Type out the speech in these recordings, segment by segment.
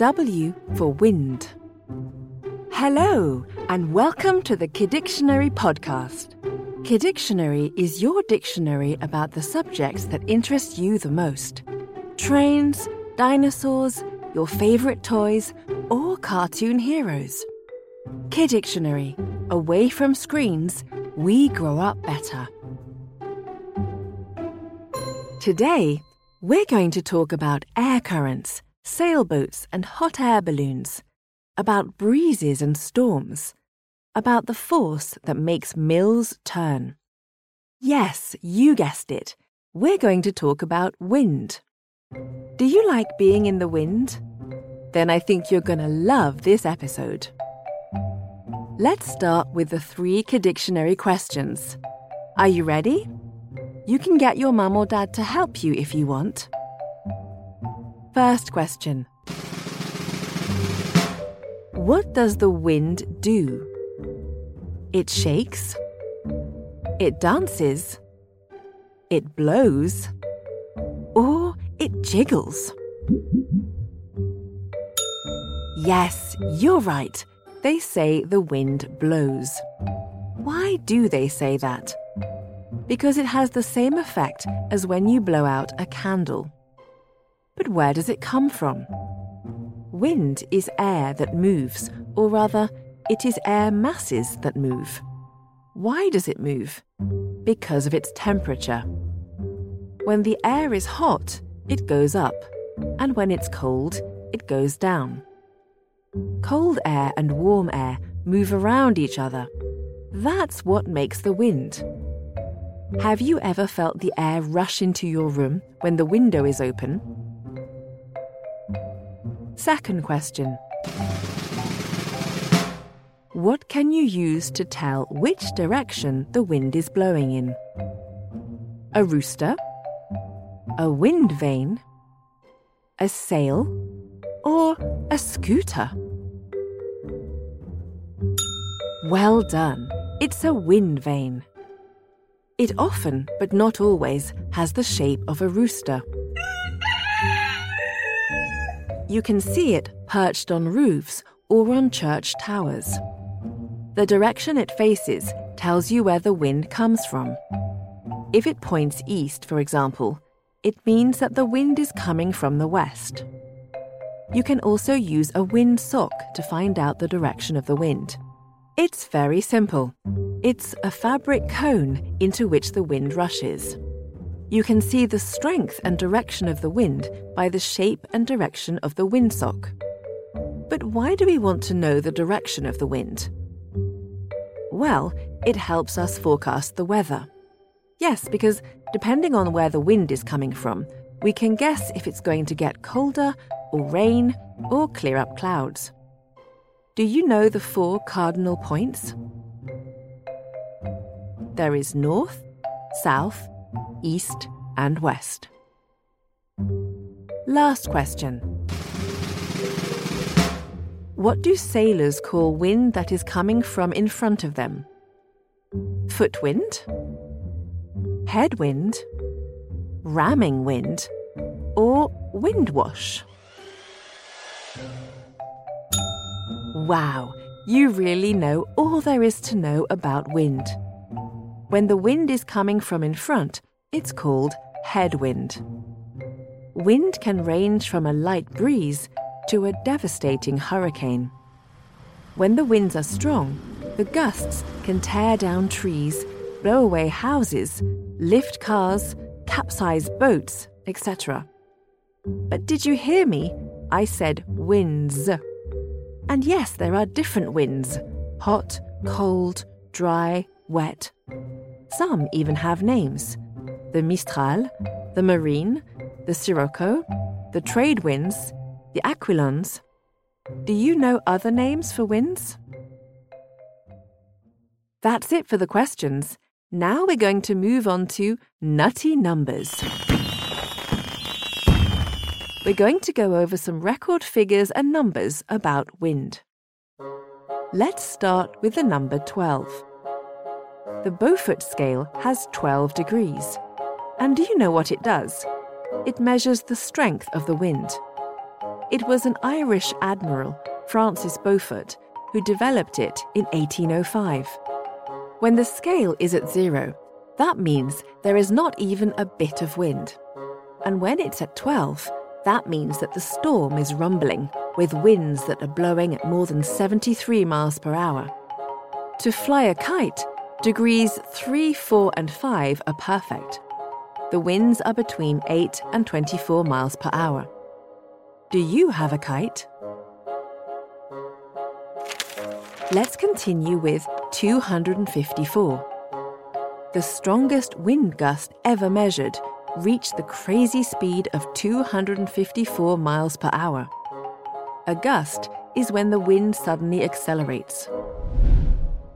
W for wind. Hello, and welcome to the Kidictionary podcast. Kidictionary is your dictionary about the subjects that interest you the most trains, dinosaurs, your favorite toys, or cartoon heroes. Kidictionary, away from screens, we grow up better. Today, we're going to talk about air currents, sailboats, and hot air balloons, about breezes and storms, about the force that makes mills turn. Yes, you guessed it. We're going to talk about wind. Do you like being in the wind? Then I think you're going to love this episode. Let's start with the three Kidictionary questions. Are you ready? You can get your mum or dad to help you if you want. First question What does the wind do? It shakes, it dances, it blows, or it jiggles. Yes, you're right. They say the wind blows. Why do they say that? because it has the same effect as when you blow out a candle. But where does it come from? Wind is air that moves, or rather, it is air masses that move. Why does it move? Because of its temperature. When the air is hot, it goes up, and when it's cold, it goes down. Cold air and warm air move around each other. That's what makes the wind. Have you ever felt the air rush into your room when the window is open? Second question What can you use to tell which direction the wind is blowing in? A rooster? A wind vane? A sail? Or a scooter? Well done! It's a wind vane. It often, but not always, has the shape of a rooster. You can see it perched on roofs or on church towers. The direction it faces tells you where the wind comes from. If it points east, for example, it means that the wind is coming from the west. You can also use a wind sock to find out the direction of the wind. It's very simple. It's a fabric cone into which the wind rushes. You can see the strength and direction of the wind by the shape and direction of the windsock. But why do we want to know the direction of the wind? Well, it helps us forecast the weather. Yes, because depending on where the wind is coming from, we can guess if it's going to get colder, or rain, or clear up clouds. Do you know the four cardinal points? There is north, south, east, and west. Last question. What do sailors call wind that is coming from in front of them? Footwind? Headwind? Ramming wind? Or windwash? Wow, you really know all there is to know about wind. When the wind is coming from in front, it's called headwind. Wind can range from a light breeze to a devastating hurricane. When the winds are strong, the gusts can tear down trees, blow away houses, lift cars, capsize boats, etc. But did you hear me? I said winds. And yes, there are different winds hot, cold, dry, wet. Some even have names the Mistral, the Marine, the Sirocco, the trade winds, the Aquilons. Do you know other names for winds? That's it for the questions. Now we're going to move on to nutty numbers. We're going to go over some record figures and numbers about wind. Let's start with the number 12. The Beaufort scale has 12 degrees. And do you know what it does? It measures the strength of the wind. It was an Irish admiral, Francis Beaufort, who developed it in 1805. When the scale is at zero, that means there is not even a bit of wind. And when it's at 12, that means that the storm is rumbling, with winds that are blowing at more than 73 miles per hour. To fly a kite, degrees 3, 4, and 5 are perfect. The winds are between 8 and 24 miles per hour. Do you have a kite? Let's continue with 254. The strongest wind gust ever measured reached the crazy speed of 254 miles per hour. A gust is when the wind suddenly accelerates.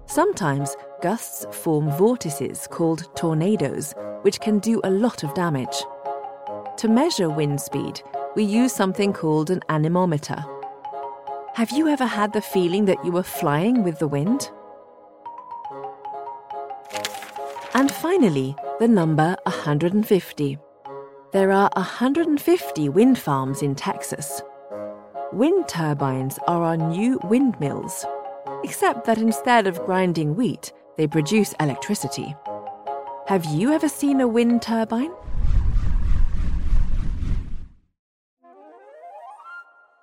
Sometimes gusts form vortices called tornadoes, which can do a lot of damage. To measure wind speed, we use something called an anemometer. Have you ever had the feeling that you were flying with the wind? And finally, the number 150. There are 150 wind farms in Texas. Wind turbines are our new windmills, except that instead of grinding wheat, they produce electricity. Have you ever seen a wind turbine?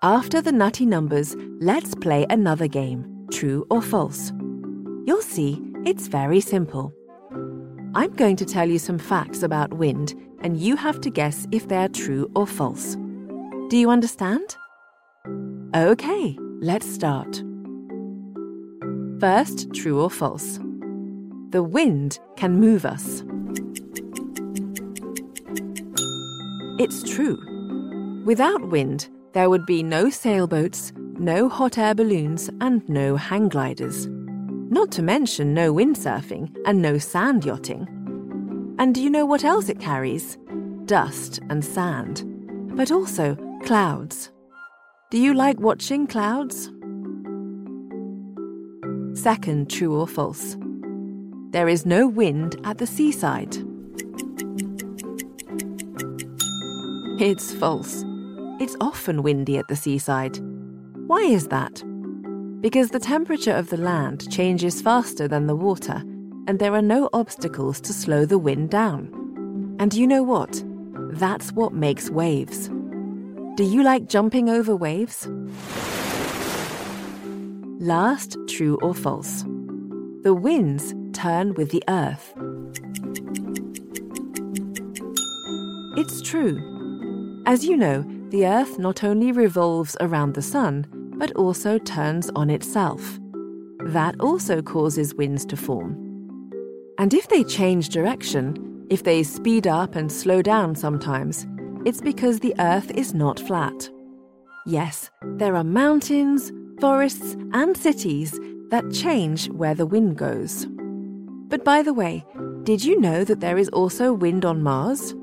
After the nutty numbers, let's play another game true or false. You'll see it's very simple. I'm going to tell you some facts about wind, and you have to guess if they are true or false. Do you understand? Okay, let's start. First, true or false. The wind can move us. It's true. Without wind, there would be no sailboats, no hot air balloons, and no hang gliders. Not to mention no windsurfing and no sand yachting. And do you know what else it carries? Dust and sand. But also clouds. Do you like watching clouds? Second, true or false. There is no wind at the seaside. It's false. It's often windy at the seaside. Why is that? because the temperature of the land changes faster than the water, and there are no obstacles to slow the wind down. And you know what? That's what makes waves. Do you like jumping over waves? Last, true or false. The winds turn with the earth. It's true. As you know, the earth not only revolves around the sun, but also turns on itself. That also causes winds to form. And if they change direction, if they speed up and slow down sometimes, it's because the Earth is not flat. Yes, there are mountains, forests, and cities that change where the wind goes. But by the way, did you know that there is also wind on Mars?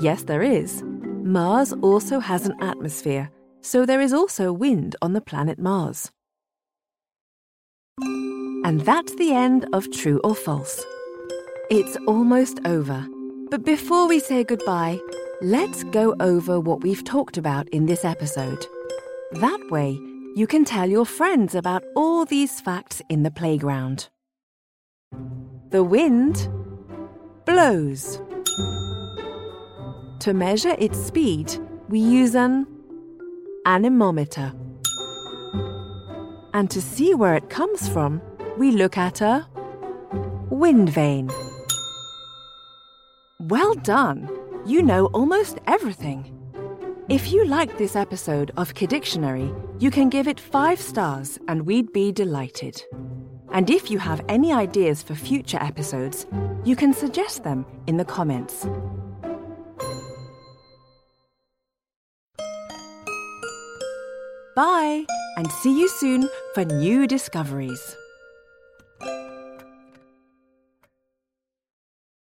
Yes, there is. Mars also has an atmosphere, so there is also wind on the planet Mars. And that's the end of True or False. It's almost over. But before we say goodbye, let's go over what we've talked about in this episode. That way, you can tell your friends about all these facts in the playground. The wind blows. To measure its speed, we use an anemometer. And to see where it comes from, we look at a wind vane. Well done! You know almost everything. If you liked this episode of Kidictionary, you can give it five stars and we'd be delighted. And if you have any ideas for future episodes, you can suggest them in the comments. Bye, and see you soon for new discoveries.